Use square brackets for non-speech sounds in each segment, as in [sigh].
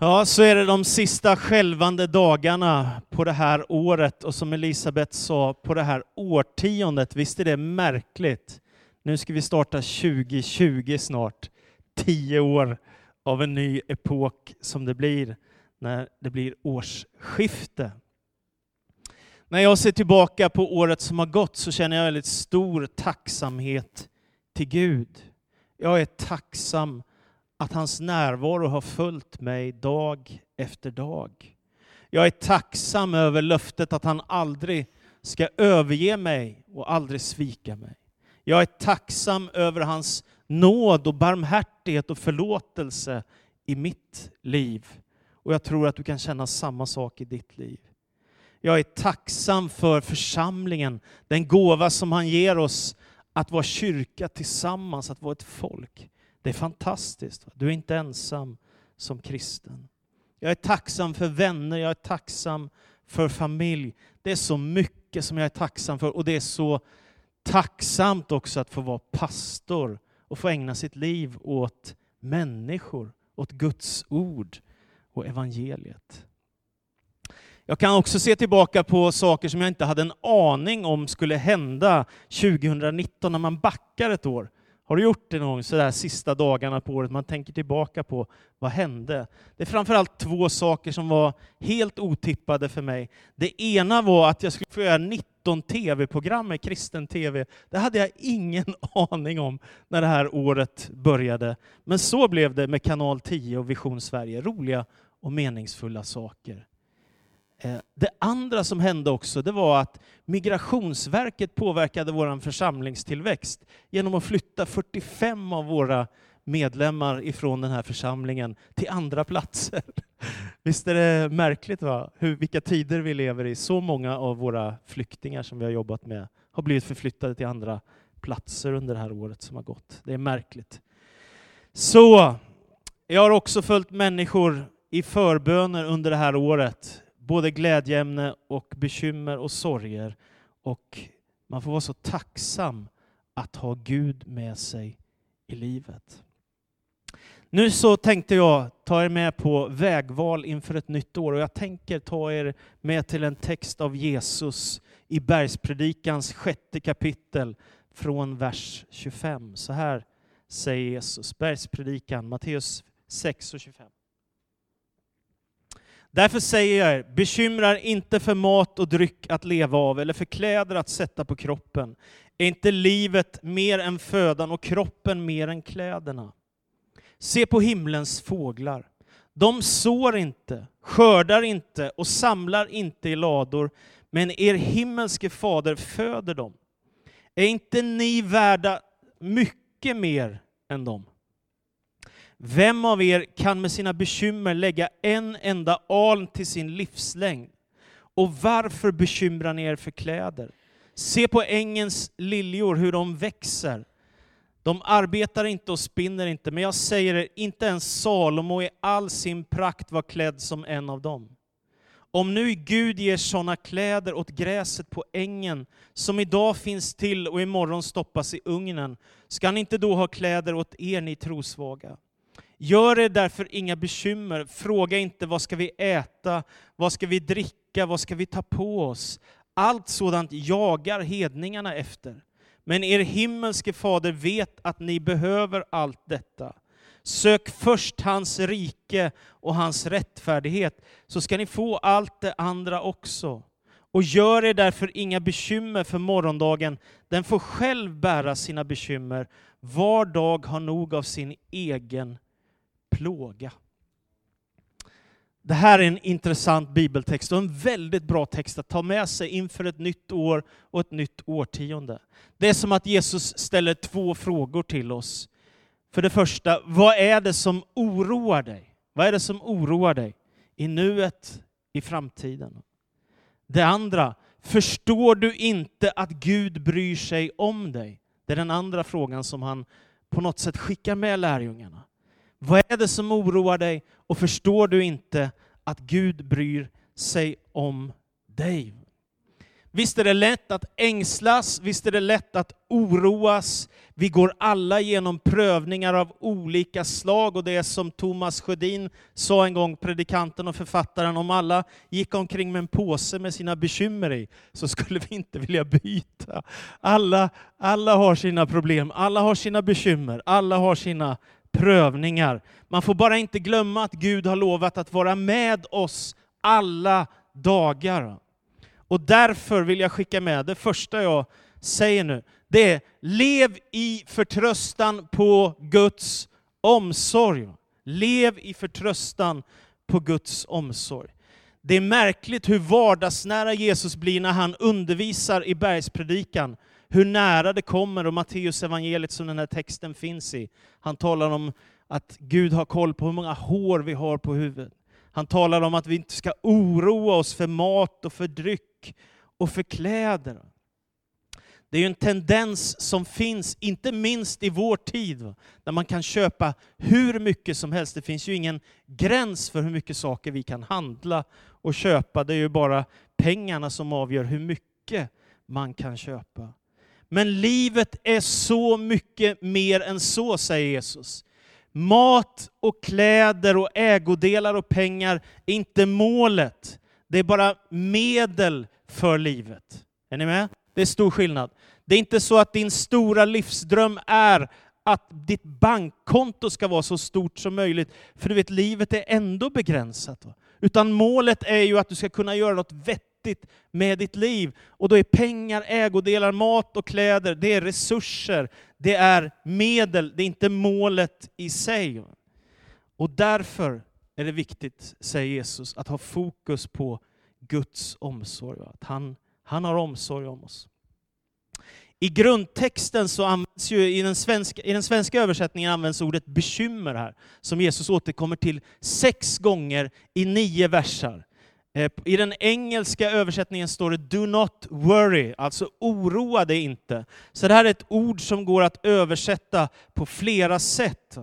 Ja, så är det de sista skälvande dagarna på det här året och som Elisabeth sa, på det här årtiondet. Visst är det märkligt? Nu ska vi starta 2020 snart. Tio år av en ny epok som det blir när det blir årsskifte. När jag ser tillbaka på året som har gått så känner jag väldigt stor tacksamhet till Gud. Jag är tacksam att hans närvaro har följt mig dag efter dag. Jag är tacksam över löftet att han aldrig ska överge mig och aldrig svika mig. Jag är tacksam över hans nåd och barmhärtighet och förlåtelse i mitt liv. Och jag tror att du kan känna samma sak i ditt liv. Jag är tacksam för församlingen, den gåva som han ger oss att vara kyrka tillsammans, att vara ett folk. Det är fantastiskt. Du är inte ensam som kristen. Jag är tacksam för vänner, jag är tacksam för familj. Det är så mycket som jag är tacksam för och det är så tacksamt också att få vara pastor och få ägna sitt liv åt människor, åt Guds ord och evangeliet. Jag kan också se tillbaka på saker som jag inte hade en aning om skulle hända 2019 när man backar ett år. Har du gjort det någon gång sådär sista dagarna på året? Man tänker tillbaka på vad hände? Det är framförallt två saker som var helt otippade för mig. Det ena var att jag skulle få göra 19 tv-program med kristen tv. Det hade jag ingen [laughs] aning om när det här året började. Men så blev det med Kanal 10 och Vision Sverige. Roliga och meningsfulla saker. Eh, det andra som hände också, det var att Migrationsverket påverkade vår församlingstillväxt genom att flytta 45 av våra medlemmar ifrån den här församlingen till andra platser. [laughs] Visst är det märkligt va? Hur, vilka tider vi lever i. Så många av våra flyktingar som vi har jobbat med har blivit förflyttade till andra platser under det här året som har gått. Det är märkligt. Så, jag har också följt människor i förböner under det här året både glädjeämne och bekymmer och sorger. Och man får vara så tacksam att ha Gud med sig i livet. Nu så tänkte jag ta er med på vägval inför ett nytt år och jag tänker ta er med till en text av Jesus i Bergspredikans sjätte kapitel från vers 25. Så här säger Jesus, Bergspredikan, Matteus 6 och 25. Därför säger jag er, bekymra er inte för mat och dryck att leva av eller för kläder att sätta på kroppen. Är inte livet mer än födan och kroppen mer än kläderna? Se på himlens fåglar. De sår inte, skördar inte och samlar inte i lador, men er himmelske fader föder dem. Är inte ni värda mycket mer än dem? Vem av er kan med sina bekymmer lägga en enda aln till sin livslängd? Och varför bekymrar ni er för kläder? Se på ängens liljor, hur de växer. De arbetar inte och spinner inte, men jag säger er, inte ens Salomo i all sin prakt var klädd som en av dem. Om nu Gud ger sådana kläder åt gräset på ängen, som idag finns till och imorgon stoppas i ugnen, ska han inte då ha kläder åt er, ni trosvaga? Gör er därför inga bekymmer. Fråga inte vad ska vi äta, vad ska vi dricka, vad ska vi ta på oss? Allt sådant jagar hedningarna efter. Men er himmelske fader vet att ni behöver allt detta. Sök först hans rike och hans rättfärdighet, så ska ni få allt det andra också. Och gör er därför inga bekymmer för morgondagen, den får själv bära sina bekymmer. Var dag har nog av sin egen plåga. Det här är en intressant bibeltext och en väldigt bra text att ta med sig inför ett nytt år och ett nytt årtionde. Det är som att Jesus ställer två frågor till oss. För det första, vad är det som oroar dig? Vad är det som oroar dig i nuet, i framtiden? Det andra, förstår du inte att Gud bryr sig om dig? Det är den andra frågan som han på något sätt skickar med lärjungarna. Vad är det som oroar dig och förstår du inte att Gud bryr sig om dig? Visst är det lätt att ängslas, visst är det lätt att oroas. Vi går alla genom prövningar av olika slag och det är som Thomas Sjödin sa en gång, predikanten och författaren, om alla gick omkring med en påse med sina bekymmer i så skulle vi inte vilja byta. Alla, alla har sina problem, alla har sina bekymmer, alla har sina prövningar. Man får bara inte glömma att Gud har lovat att vara med oss alla dagar. Och därför vill jag skicka med, det första jag säger nu, det är lev i förtröstan på Guds omsorg. Lev i förtröstan på Guds omsorg. Det är märkligt hur vardagsnära Jesus blir när han undervisar i bergspredikan. Hur nära det kommer, och Matteus evangeliet som den här texten finns i. Han talar om att Gud har koll på hur många hår vi har på huvudet. Han talar om att vi inte ska oroa oss för mat och för dryck och för kläder. Det är ju en tendens som finns, inte minst i vår tid, där man kan köpa hur mycket som helst. Det finns ju ingen gräns för hur mycket saker vi kan handla och köpa. Det är ju bara pengarna som avgör hur mycket man kan köpa. Men livet är så mycket mer än så, säger Jesus. Mat och kläder och ägodelar och pengar är inte målet. Det är bara medel för livet. Är ni med? Det är stor skillnad. Det är inte så att din stora livsdröm är att ditt bankkonto ska vara så stort som möjligt, för du vet, livet är ändå begränsat. Utan målet är ju att du ska kunna göra något vettigt med ditt liv. Och då är pengar, ägodelar, mat och kläder, det är resurser, det är medel, det är inte målet i sig. Och därför är det viktigt, säger Jesus, att ha fokus på Guds omsorg. Att han, han har omsorg om oss. I grundtexten så används ju, i den, svenska, i den svenska översättningen används ordet bekymmer här, som Jesus återkommer till sex gånger i nio versar. Eh, I den engelska översättningen står det ”do not worry”, alltså oroa dig inte. Så det här är ett ord som går att översätta på flera sätt.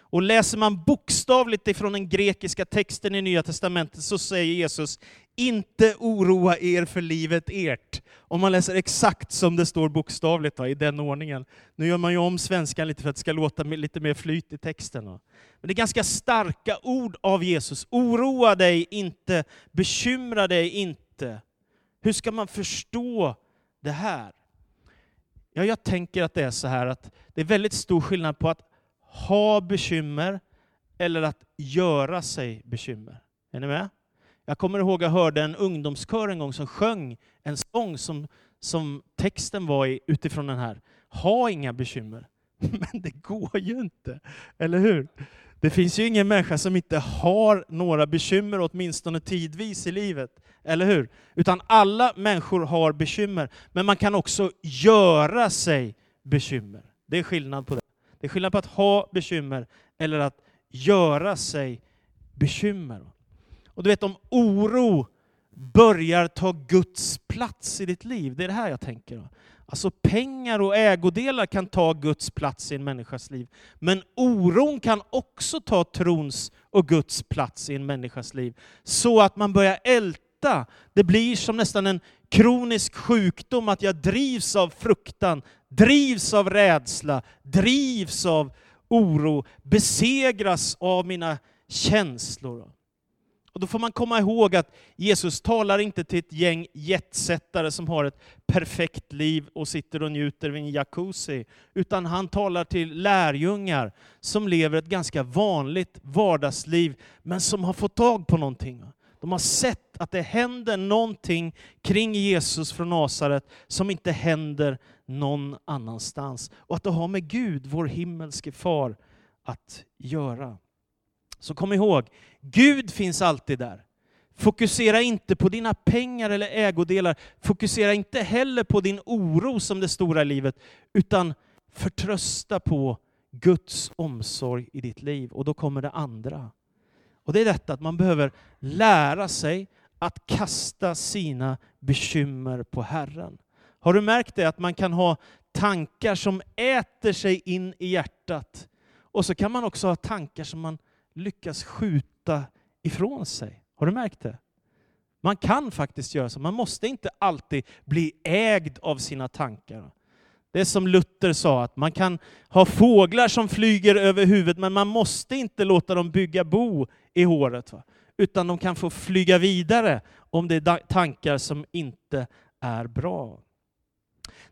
Och läser man bokstavligt ifrån den grekiska texten i Nya Testamentet så säger Jesus inte oroa er för livet ert. Om man läser exakt som det står bokstavligt då, i den ordningen. Nu gör man ju om svenskan lite för att det ska låta lite mer flyt i texten. Då. Men det är ganska starka ord av Jesus. Oroa dig inte, bekymra dig inte. Hur ska man förstå det här? Ja, jag tänker att det är så här att det är väldigt stor skillnad på att ha bekymmer eller att göra sig bekymmer. Är ni med? Jag kommer ihåg att jag hörde en ungdomskör en gång som sjöng en sång som, som texten var i, utifrån den här. Ha inga bekymmer. [laughs] Men det går ju inte, eller hur? Det finns ju ingen människa som inte har några bekymmer, åtminstone tidvis i livet. Eller hur? Utan alla människor har bekymmer. Men man kan också göra sig bekymmer. Det är skillnad på det. Det är skillnad på att ha bekymmer eller att göra sig bekymmer. Och du vet om oro börjar ta Guds plats i ditt liv, det är det här jag tänker. Alltså pengar och ägodelar kan ta Guds plats i en människas liv. Men oron kan också ta trons och Guds plats i en människas liv. Så att man börjar älta. Det blir som nästan en kronisk sjukdom att jag drivs av fruktan, drivs av rädsla, drivs av oro, besegras av mina känslor. Och då får man komma ihåg att Jesus talar inte till ett gäng jetsättare som har ett perfekt liv och sitter och njuter vid en jacuzzi, utan han talar till lärjungar som lever ett ganska vanligt vardagsliv, men som har fått tag på någonting. De har sett att det händer någonting kring Jesus från Nasaret som inte händer någon annanstans. Och att det har med Gud, vår himmelske far, att göra. Så kom ihåg, Gud finns alltid där. Fokusera inte på dina pengar eller ägodelar. Fokusera inte heller på din oro som det stora livet, utan förtrösta på Guds omsorg i ditt liv. Och då kommer det andra. Och det är detta att man behöver lära sig att kasta sina bekymmer på Herren. Har du märkt det? Att man kan ha tankar som äter sig in i hjärtat. Och så kan man också ha tankar som man lyckas skjuta ifrån sig. Har du märkt det? Man kan faktiskt göra så. Man måste inte alltid bli ägd av sina tankar. Det är som Luther sa, att man kan ha fåglar som flyger över huvudet, men man måste inte låta dem bygga bo i håret. Va? Utan de kan få flyga vidare om det är tankar som inte är bra.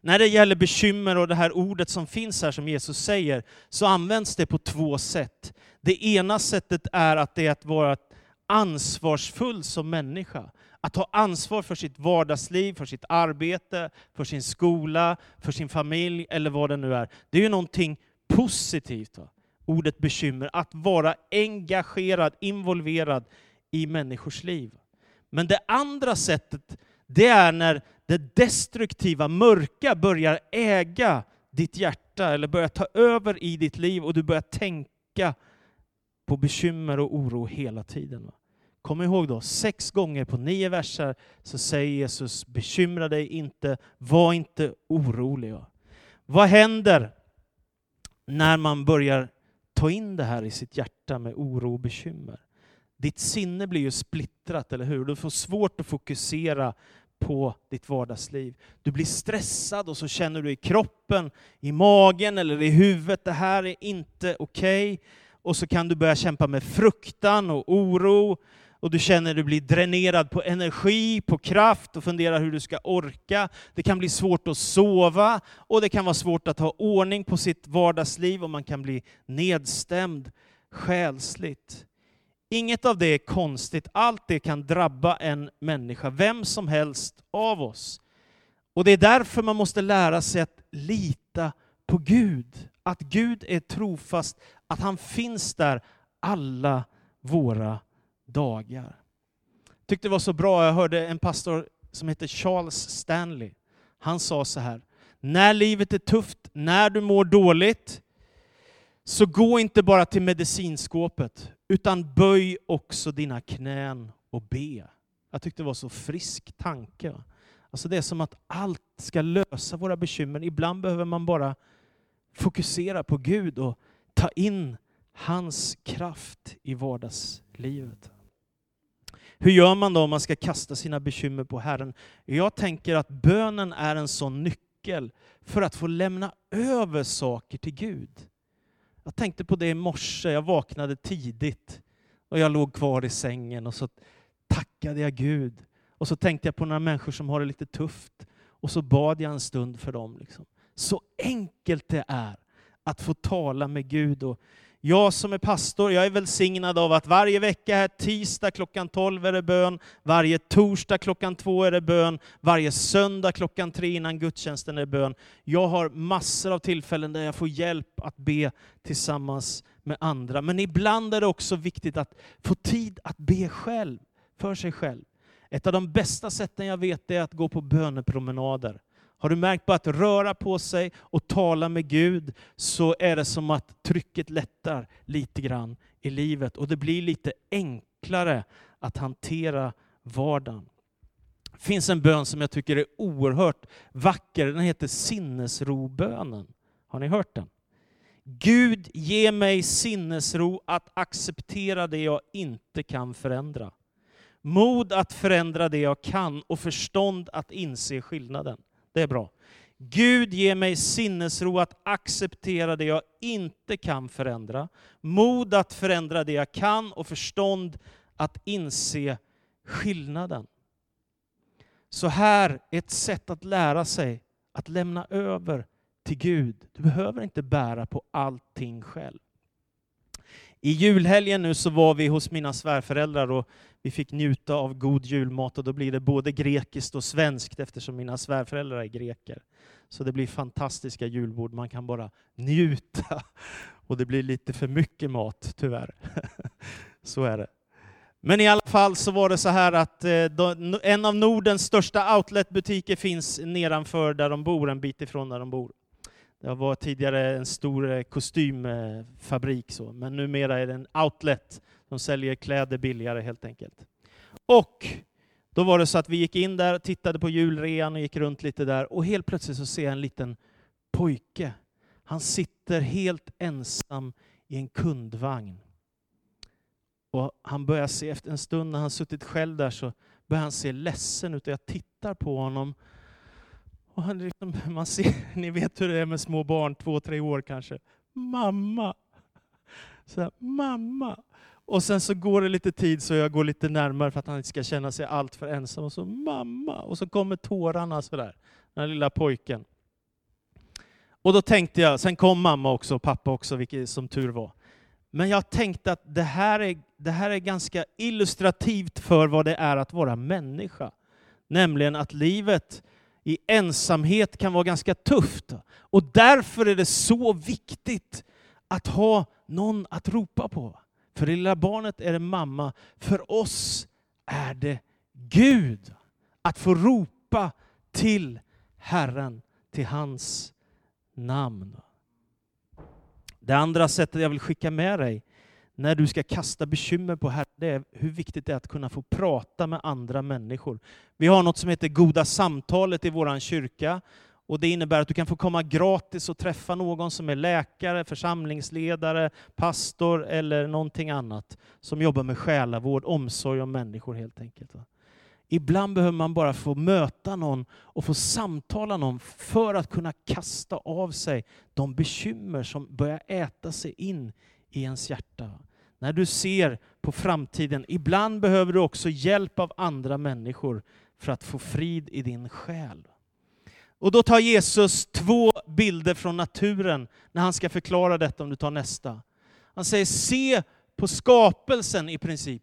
När det gäller bekymmer och det här ordet som finns här som Jesus säger, så används det på två sätt. Det ena sättet är att det är att vara ansvarsfull som människa. Att ta ansvar för sitt vardagsliv, för sitt arbete, för sin skola, för sin familj eller vad det nu är. Det är ju någonting positivt. Va? Ordet bekymmer, att vara engagerad, involverad i människors liv. Men det andra sättet, det är när det destruktiva, mörka börjar äga ditt hjärta eller börjar ta över i ditt liv och du börjar tänka på bekymmer och oro hela tiden. Kom ihåg då, sex gånger på nio verser så säger Jesus, bekymra dig inte, var inte orolig. Vad händer när man börjar ta in det här i sitt hjärta med oro och bekymmer? Ditt sinne blir ju splittrat, eller hur? Du får svårt att fokusera på ditt vardagsliv. Du blir stressad och så känner du i kroppen, i magen eller i huvudet, det här är inte okej. Okay. Och så kan du börja kämpa med fruktan och oro och du känner att du blir dränerad på energi, på kraft och funderar hur du ska orka. Det kan bli svårt att sova och det kan vara svårt att ha ordning på sitt vardagsliv och man kan bli nedstämd själsligt. Inget av det är konstigt. Allt det kan drabba en människa, vem som helst av oss. Och det är därför man måste lära sig att lita på Gud. Att Gud är trofast, att han finns där alla våra dagar. Jag tyckte det var så bra, jag hörde en pastor som heter Charles Stanley. Han sa så här, när livet är tufft, när du mår dåligt, så gå inte bara till medicinskåpet, utan böj också dina knän och be. Jag tyckte det var så frisk tanke. Alltså det är som att allt ska lösa våra bekymmer. Ibland behöver man bara fokusera på Gud och ta in hans kraft i vardagslivet. Hur gör man då om man ska kasta sina bekymmer på Herren? Jag tänker att bönen är en sån nyckel för att få lämna över saker till Gud. Jag tänkte på det i morse, jag vaknade tidigt och jag låg kvar i sängen och så tackade jag Gud. Och så tänkte jag på några människor som har det lite tufft och så bad jag en stund för dem. Liksom. Så enkelt det är att få tala med Gud. Och jag som är pastor, jag är välsignad av att varje vecka här, tisdag klockan 12 är det bön, varje torsdag klockan 2 är det bön, varje söndag klockan 3 innan gudstjänsten är det bön. Jag har massor av tillfällen där jag får hjälp att be tillsammans med andra. Men ibland är det också viktigt att få tid att be själv, för sig själv. Ett av de bästa sätten jag vet är att gå på bönepromenader. Har du märkt på att röra på sig och tala med Gud så är det som att trycket lättar lite grann i livet och det blir lite enklare att hantera vardagen. Det finns en bön som jag tycker är oerhört vacker. Den heter sinnesrobönen. Har ni hört den? Gud, ge mig sinnesro att acceptera det jag inte kan förändra. Mod att förändra det jag kan och förstånd att inse skillnaden. Det är bra. Gud ger mig sinnesro att acceptera det jag inte kan förändra, mod att förändra det jag kan och förstånd att inse skillnaden. Så här är ett sätt att lära sig att lämna över till Gud. Du behöver inte bära på allting själv. I julhelgen nu så var vi hos mina svärföräldrar och vi fick njuta av god julmat och då blir det både grekiskt och svenskt eftersom mina svärföräldrar är greker. Så det blir fantastiska julbord, man kan bara njuta. [laughs] Och det blir lite för mycket mat, tyvärr. [laughs] Så är det. Men i alla fall så var det så här att eh, en av Nordens största outletbutiker finns nedanför där de bor, en bit ifrån där de bor. Det var tidigare en stor eh, kostymfabrik, så, men numera är det en outlet. De säljer kläder billigare helt enkelt. Och då var det så att vi gick in där, tittade på julrean och gick runt lite där och helt plötsligt så ser jag en liten pojke. Han sitter helt ensam i en kundvagn. Och han börjar se, efter en stund när han suttit själv där så börjar han se ledsen ut och jag tittar på honom. Och han liksom, man ser, [laughs] ni vet hur det är med små barn, två, tre år kanske. Mamma! Så här, mamma! Och sen så går det lite tid så jag går lite närmare för att han inte ska känna sig allt för ensam. Och så mamma! Och så kommer tårarna sådär, den här lilla pojken. Och då tänkte jag, sen kom mamma också och pappa också, vilket som tur var. Men jag tänkte att det här, är, det här är ganska illustrativt för vad det är att vara människa. Nämligen att livet i ensamhet kan vara ganska tufft. Och därför är det så viktigt att ha någon att ropa på. För det lilla barnet är det mamma. För oss är det Gud. Att få ropa till Herren, till hans namn. Det andra sättet jag vill skicka med dig när du ska kasta bekymmer på Herren, det är hur viktigt det är att kunna få prata med andra människor. Vi har något som heter Goda samtalet i vår kyrka. Och Det innebär att du kan få komma gratis och träffa någon som är läkare, församlingsledare, pastor eller någonting annat som jobbar med själavård, omsorg om människor helt enkelt. Ibland behöver man bara få möta någon och få samtala någon för att kunna kasta av sig de bekymmer som börjar äta sig in i ens hjärta. När du ser på framtiden, ibland behöver du också hjälp av andra människor för att få frid i din själ. Och då tar Jesus två bilder från naturen när han ska förklara detta, om du tar nästa. Han säger, se på skapelsen i princip.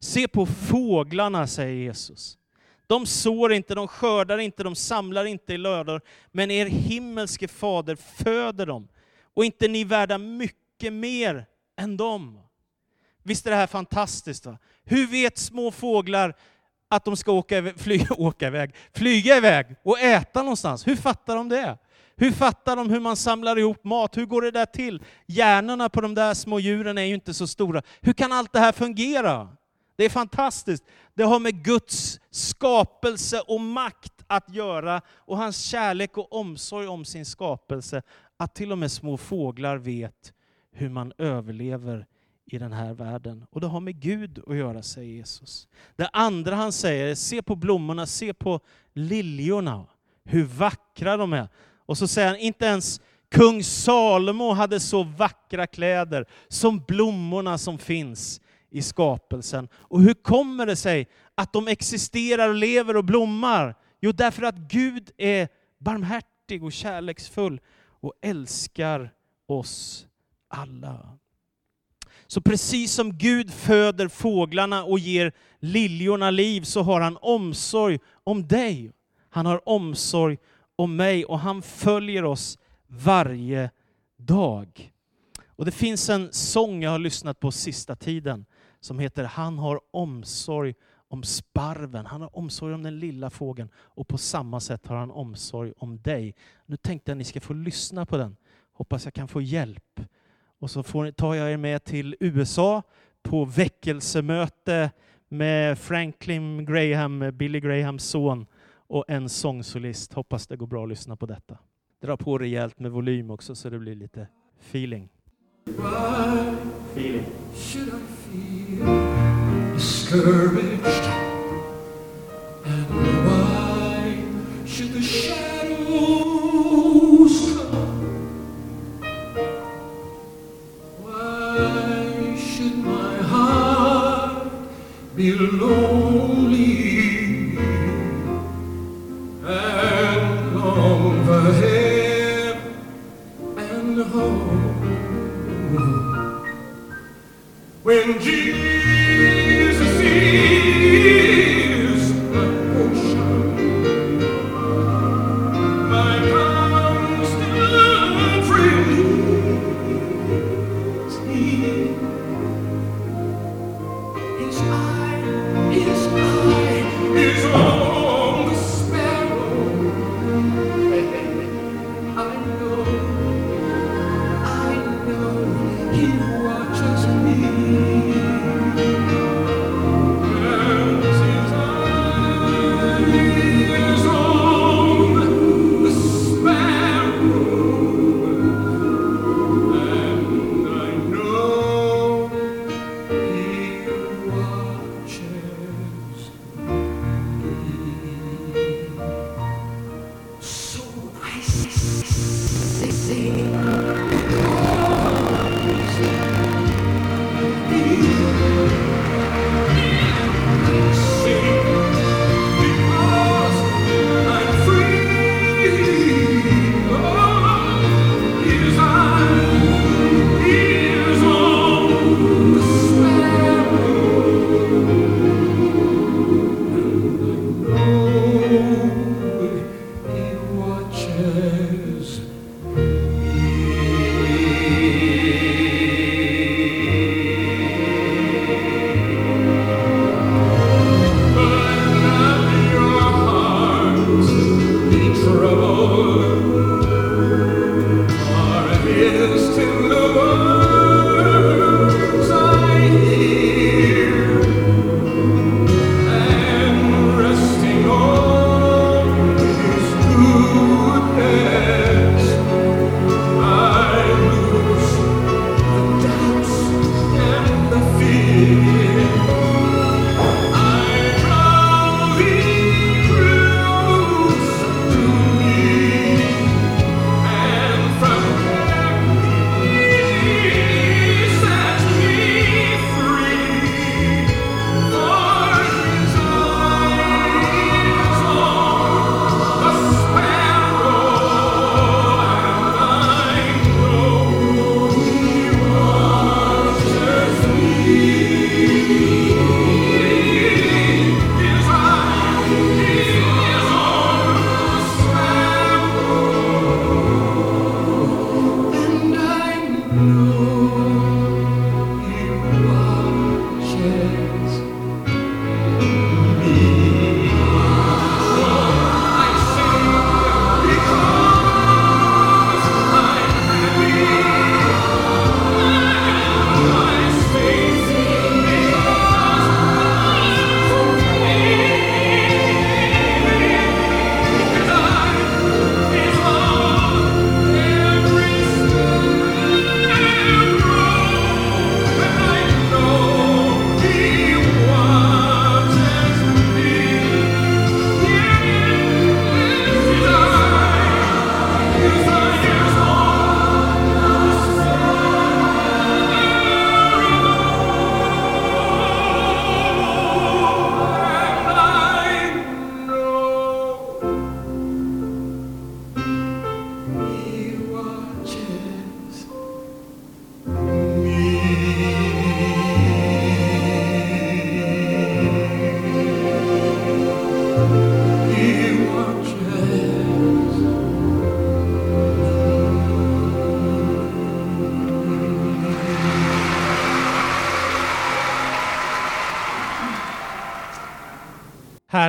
Se på fåglarna, säger Jesus. De sår inte, de skördar inte, de samlar inte i lördor, men er himmelske fader föder dem. Och inte ni värda mycket mycket mer än dem. Visst är det här fantastiskt? Va? Hur vet små fåglar att de ska åka, fly, [laughs] åka iväg, flyga iväg och äta någonstans? Hur fattar de det? Hur fattar de hur man samlar ihop mat? Hur går det där till? Hjärnorna på de där små djuren är ju inte så stora. Hur kan allt det här fungera? Det är fantastiskt. Det har med Guds skapelse och makt att göra och hans kärlek och omsorg om sin skapelse. Att till och med små fåglar vet hur man överlever i den här världen. Och det har med Gud att göra, säger Jesus. Det andra han säger är, se på blommorna, se på liljorna, hur vackra de är. Och så säger han, inte ens kung Salomo hade så vackra kläder som blommorna som finns i skapelsen. Och hur kommer det sig att de existerar och lever och blommar? Jo, därför att Gud är barmhärtig och kärleksfull och älskar oss alla. Så precis som Gud föder fåglarna och ger liljorna liv så har han omsorg om dig. Han har omsorg om mig och han följer oss varje dag. Och Det finns en sång jag har lyssnat på sista tiden som heter Han har omsorg om sparven, han har omsorg om den lilla fågeln och på samma sätt har han omsorg om dig. Nu tänkte jag att ni ska få lyssna på den. Hoppas jag kan få hjälp. Och så får, tar jag er med till USA på väckelsemöte med Franklin Graham, Billy Grahams son och en sångsolist. Hoppas det går bra att lyssna på detta. Dra på rejält med volym också så det blir lite feeling. Feeling. discouraged? And why should the shadows be lonely?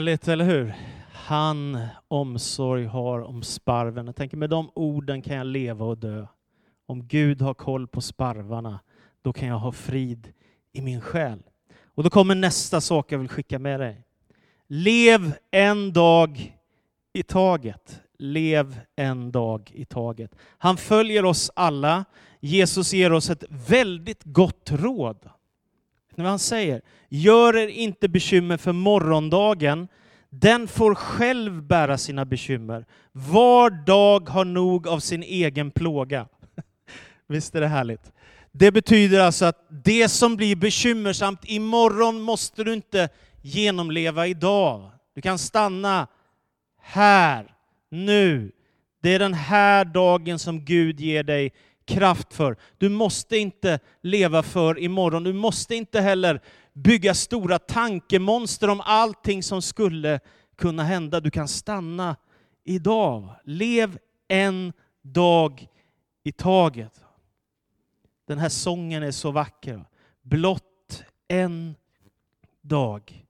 Härligt, eller hur? Han omsorg har om sparven. Jag tänker med de orden kan jag leva och dö. Om Gud har koll på sparvarna, då kan jag ha frid i min själ. Och då kommer nästa sak jag vill skicka med dig. Lev en dag i taget. Lev en dag i taget. Han följer oss alla. Jesus ger oss ett väldigt gott råd. När han säger, gör er inte bekymmer för morgondagen, den får själv bära sina bekymmer. Var dag har nog av sin egen plåga. [laughs] Visst är det härligt? Det betyder alltså att det som blir bekymmersamt imorgon måste du inte genomleva idag. Du kan stanna här, nu. Det är den här dagen som Gud ger dig kraft för. Du måste inte leva för imorgon. Du måste inte heller bygga stora tankemonster om allting som skulle kunna hända. Du kan stanna idag. Lev en dag i taget. Den här sången är så vacker. Blott en dag.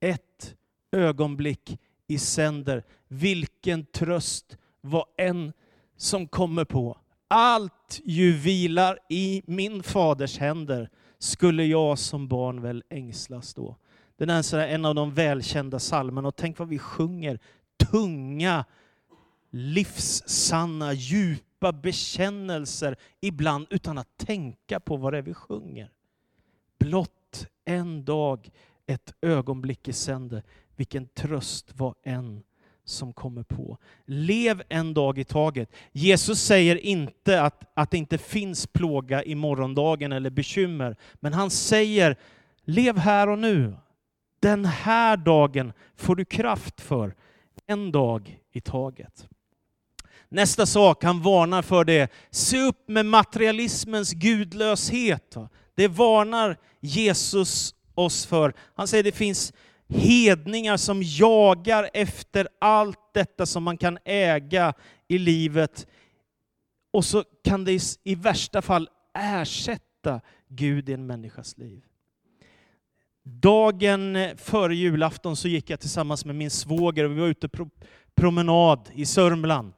Ett ögonblick i sänder. Vilken tröst vad en som kommer på. Allt ju vilar i min faders händer skulle jag som barn väl ängslas då. Den är en av de välkända salmerna och tänk vad vi sjunger tunga, livssanna, djupa bekännelser ibland utan att tänka på vad det är vi sjunger. Blott en dag, ett ögonblick i sänder, vilken tröst var en som kommer på. Lev en dag i taget. Jesus säger inte att, att det inte finns plåga i morgondagen eller bekymmer, men han säger lev här och nu. Den här dagen får du kraft för. En dag i taget. Nästa sak han varnar för det, se upp med materialismens gudlöshet. Det varnar Jesus oss för. Han säger det finns hedningar som jagar efter allt detta som man kan äga i livet. Och så kan det i värsta fall ersätta Gud i en människas liv. Dagen före julafton så gick jag tillsammans med min svåger och vi var ute på promenad i Sörmland.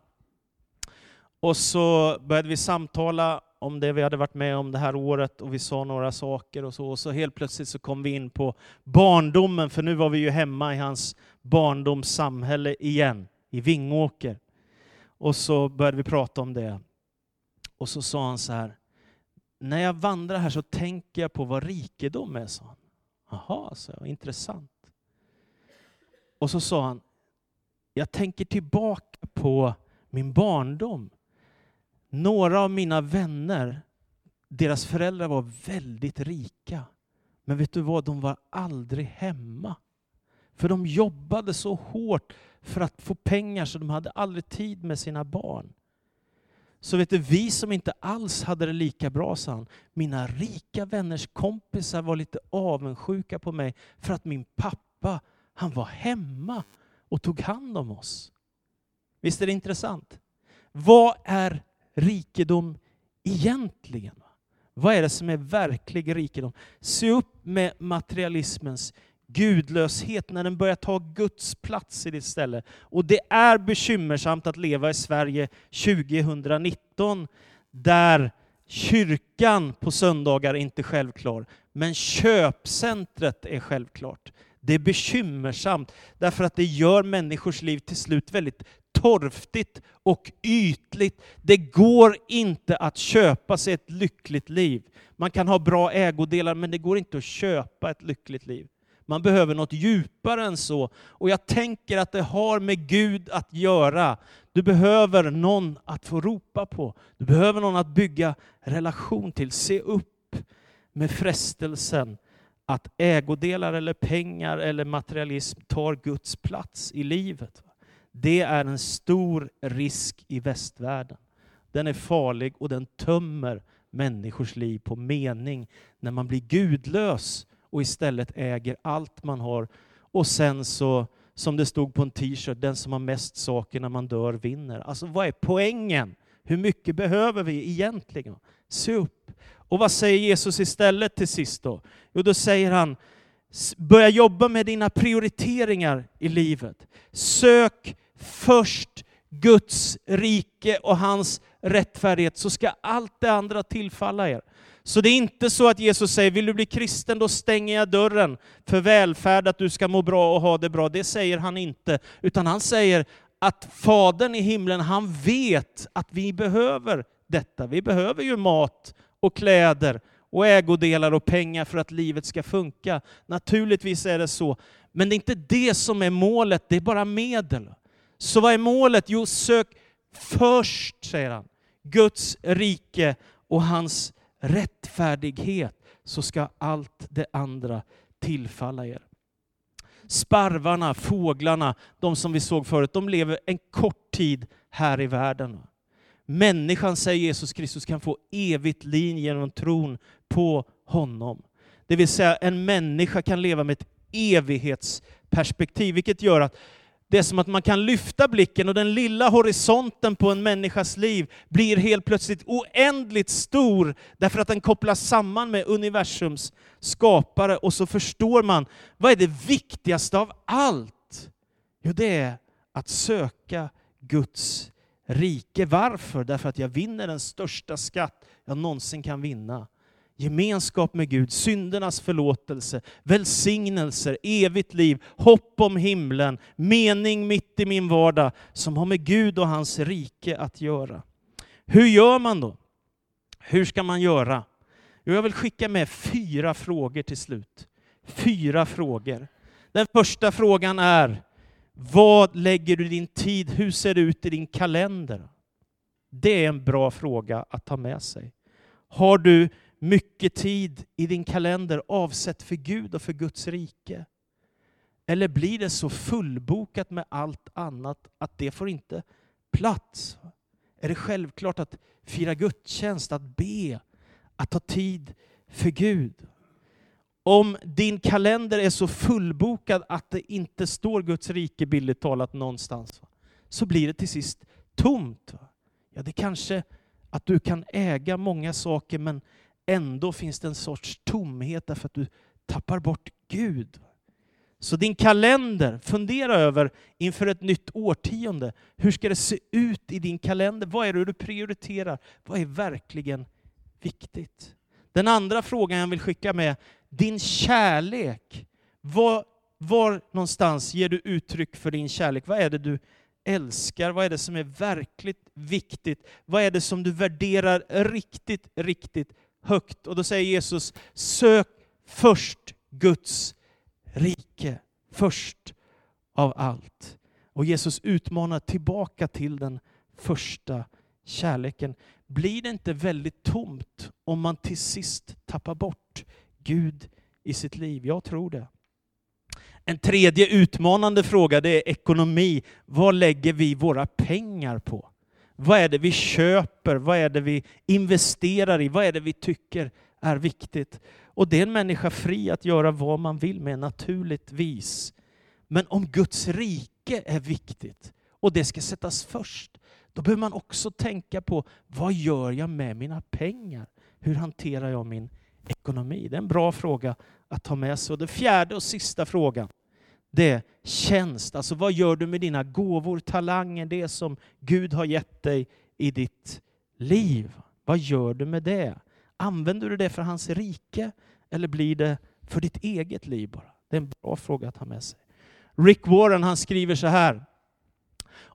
Och så började vi samtala om det vi hade varit med om det här året och vi sa några saker och så. Och så helt plötsligt så kom vi in på barndomen, för nu var vi ju hemma i hans barndomssamhälle igen, i Vingåker. Och så började vi prata om det. Och så sa han så här, när jag vandrar här så tänker jag på vad rikedom är, sa han. Jaha, så jag, intressant. Och så sa han, jag tänker tillbaka på min barndom några av mina vänner, deras föräldrar var väldigt rika. Men vet du vad, de var aldrig hemma. För de jobbade så hårt för att få pengar så de hade aldrig tid med sina barn. Så vet du, vi som inte alls hade det lika bra, sa han, mina rika vänners kompisar var lite avundsjuka på mig för att min pappa, han var hemma och tog hand om oss. Visst är det intressant? Vad är rikedom egentligen? Vad är det som är verklig rikedom? Se upp med materialismens gudlöshet när den börjar ta Guds plats i ditt ställe. Och det är bekymmersamt att leva i Sverige 2019 där kyrkan på söndagar är inte självklar, men köpcentret är självklart. Det är bekymmersamt därför att det gör människors liv till slut väldigt torftigt och ytligt. Det går inte att köpa sig ett lyckligt liv. Man kan ha bra ägodelar, men det går inte att köpa ett lyckligt liv. Man behöver något djupare än så. Och jag tänker att det har med Gud att göra. Du behöver någon att få ropa på. Du behöver någon att bygga relation till. Se upp med frestelsen att ägodelar eller pengar eller materialism tar Guds plats i livet. Det är en stor risk i västvärlden. Den är farlig och den tömmer människors liv på mening när man blir gudlös och istället äger allt man har. Och sen så, som det stod på en t-shirt, den som har mest saker när man dör vinner. Alltså vad är poängen? Hur mycket behöver vi egentligen? Se upp. Och vad säger Jesus istället till sist då? Jo, då säger han, börja jobba med dina prioriteringar i livet. Sök först Guds rike och hans rättfärdighet, så ska allt det andra tillfalla er. Så det är inte så att Jesus säger, vill du bli kristen, då stänger jag dörren för välfärd, att du ska må bra och ha det bra. Det säger han inte, utan han säger att Fadern i himlen, han vet att vi behöver detta. Vi behöver ju mat och kläder och ägodelar och pengar för att livet ska funka. Naturligtvis är det så, men det är inte det som är målet, det är bara medel. Så vad är målet? Jo, sök först, säger han, Guds rike och hans rättfärdighet, så ska allt det andra tillfalla er. Sparvarna, fåglarna, de som vi såg förut, de lever en kort tid här i världen. Människan, säger Jesus Kristus, kan få evigt liv genom tron på honom. Det vill säga en människa kan leva med ett evighetsperspektiv, vilket gör att det är som att man kan lyfta blicken och den lilla horisonten på en människas liv blir helt plötsligt oändligt stor därför att den kopplas samman med universums skapare och så förstår man, vad är det viktigaste av allt? Jo, det är att söka Guds rike. Varför? Därför att jag vinner den största skatt jag någonsin kan vinna gemenskap med Gud, syndernas förlåtelse, välsignelser, evigt liv, hopp om himlen, mening mitt i min vardag som har med Gud och hans rike att göra. Hur gör man då? Hur ska man göra? Jag vill skicka med fyra frågor till slut. Fyra frågor. Den första frågan är, vad lägger du din tid, hur ser det ut i din kalender? Det är en bra fråga att ta med sig. Har du mycket tid i din kalender avsett för Gud och för Guds rike? Eller blir det så fullbokat med allt annat att det får inte plats? Är det självklart att fira gudstjänst, att be, att ta tid för Gud? Om din kalender är så fullbokad att det inte står Guds rike billigt talat någonstans, så blir det till sist tomt. Ja, det kanske att du kan äga många saker, men ändå finns det en sorts tomhet därför att du tappar bort Gud. Så din kalender, fundera över inför ett nytt årtionde, hur ska det se ut i din kalender? Vad är det du prioriterar? Vad är verkligen viktigt? Den andra frågan jag vill skicka med, din kärlek. Var, var någonstans ger du uttryck för din kärlek? Vad är det du älskar? Vad är det som är verkligt viktigt? Vad är det som du värderar riktigt, riktigt högt. Och då säger Jesus, sök först Guds rike, först av allt. Och Jesus utmanar tillbaka till den första kärleken. Blir det inte väldigt tomt om man till sist tappar bort Gud i sitt liv? Jag tror det. En tredje utmanande fråga det är ekonomi. Vad lägger vi våra pengar på? Vad är det vi köper? Vad är det vi investerar i? Vad är det vi tycker är viktigt? Och det är en människa fri att göra vad man vill med naturligtvis. Men om Guds rike är viktigt och det ska sättas först, då behöver man också tänka på vad gör jag med mina pengar? Hur hanterar jag min ekonomi? Det är en bra fråga att ta med sig. Och den fjärde och sista frågan, det är tjänst. Alltså vad gör du med dina gåvor, talanger, det som Gud har gett dig i ditt liv? Vad gör du med det? Använder du det för hans rike eller blir det för ditt eget liv bara? Det är en bra fråga att ha med sig. Rick Warren han skriver så här.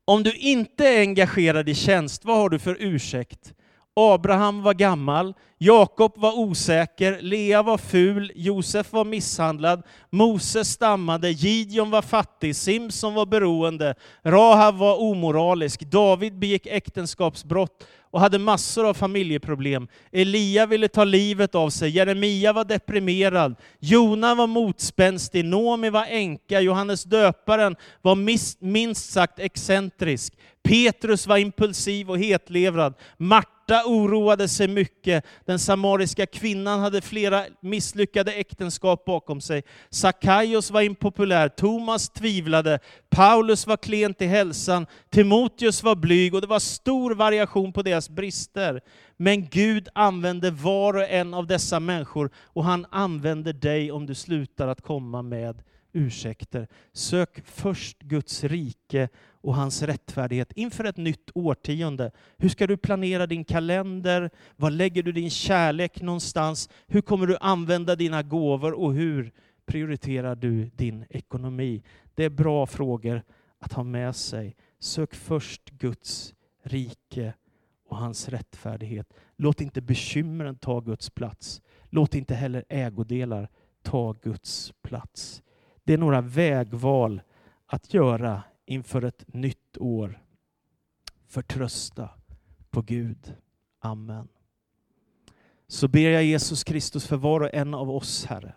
Om du inte är engagerad i tjänst, vad har du för ursäkt? Abraham var gammal, Jakob var osäker, Lea var ful, Josef var misshandlad, Moses stammade, Gideon var fattig, Simson var beroende, Rahab var omoralisk, David begick äktenskapsbrott och hade massor av familjeproblem. Elia ville ta livet av sig, Jeremia var deprimerad, Jona var motspänstig, Nomi var änka, Johannes döparen var minst sagt excentrisk, Petrus var impulsiv och hetlevrad, Martin Marta oroade sig mycket. Den samariska kvinnan hade flera misslyckade äktenskap bakom sig. Sakaios var impopulär, Thomas tvivlade, Paulus var klen till hälsan, Timoteus var blyg och det var stor variation på deras brister. Men Gud använde var och en av dessa människor och han använder dig om du slutar att komma med ursäkter. Sök först Guds rike och hans rättfärdighet inför ett nytt årtionde. Hur ska du planera din kalender? Var lägger du din kärlek någonstans? Hur kommer du använda dina gåvor och hur prioriterar du din ekonomi? Det är bra frågor att ha med sig. Sök först Guds rike och hans rättfärdighet. Låt inte bekymren ta Guds plats. Låt inte heller ägodelar ta Guds plats. Det är några vägval att göra inför ett nytt år. Förtrösta på Gud. Amen. Så ber jag Jesus Kristus för var och en av oss, Herre.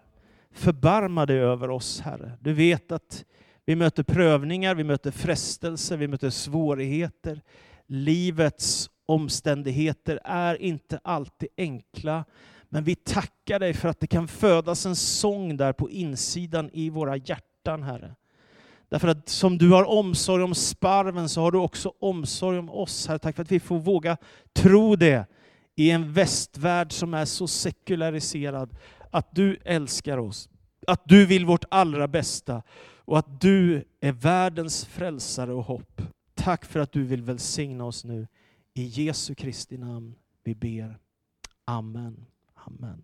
Förbarma dig över oss, Herre. Du vet att vi möter prövningar, vi möter frestelser, vi möter svårigheter. Livets omständigheter är inte alltid enkla, men vi tackar dig för att det kan födas en sång där på insidan i våra hjärtan, Herre. Därför att som du har omsorg om sparven så har du också omsorg om oss, Herre. Tack för att vi får våga tro det i en västvärld som är så sekulariserad. Att du älskar oss, att du vill vårt allra bästa och att du är världens frälsare och hopp. Tack för att du vill välsigna oss nu. I Jesu Kristi namn vi ber. Amen. Amen.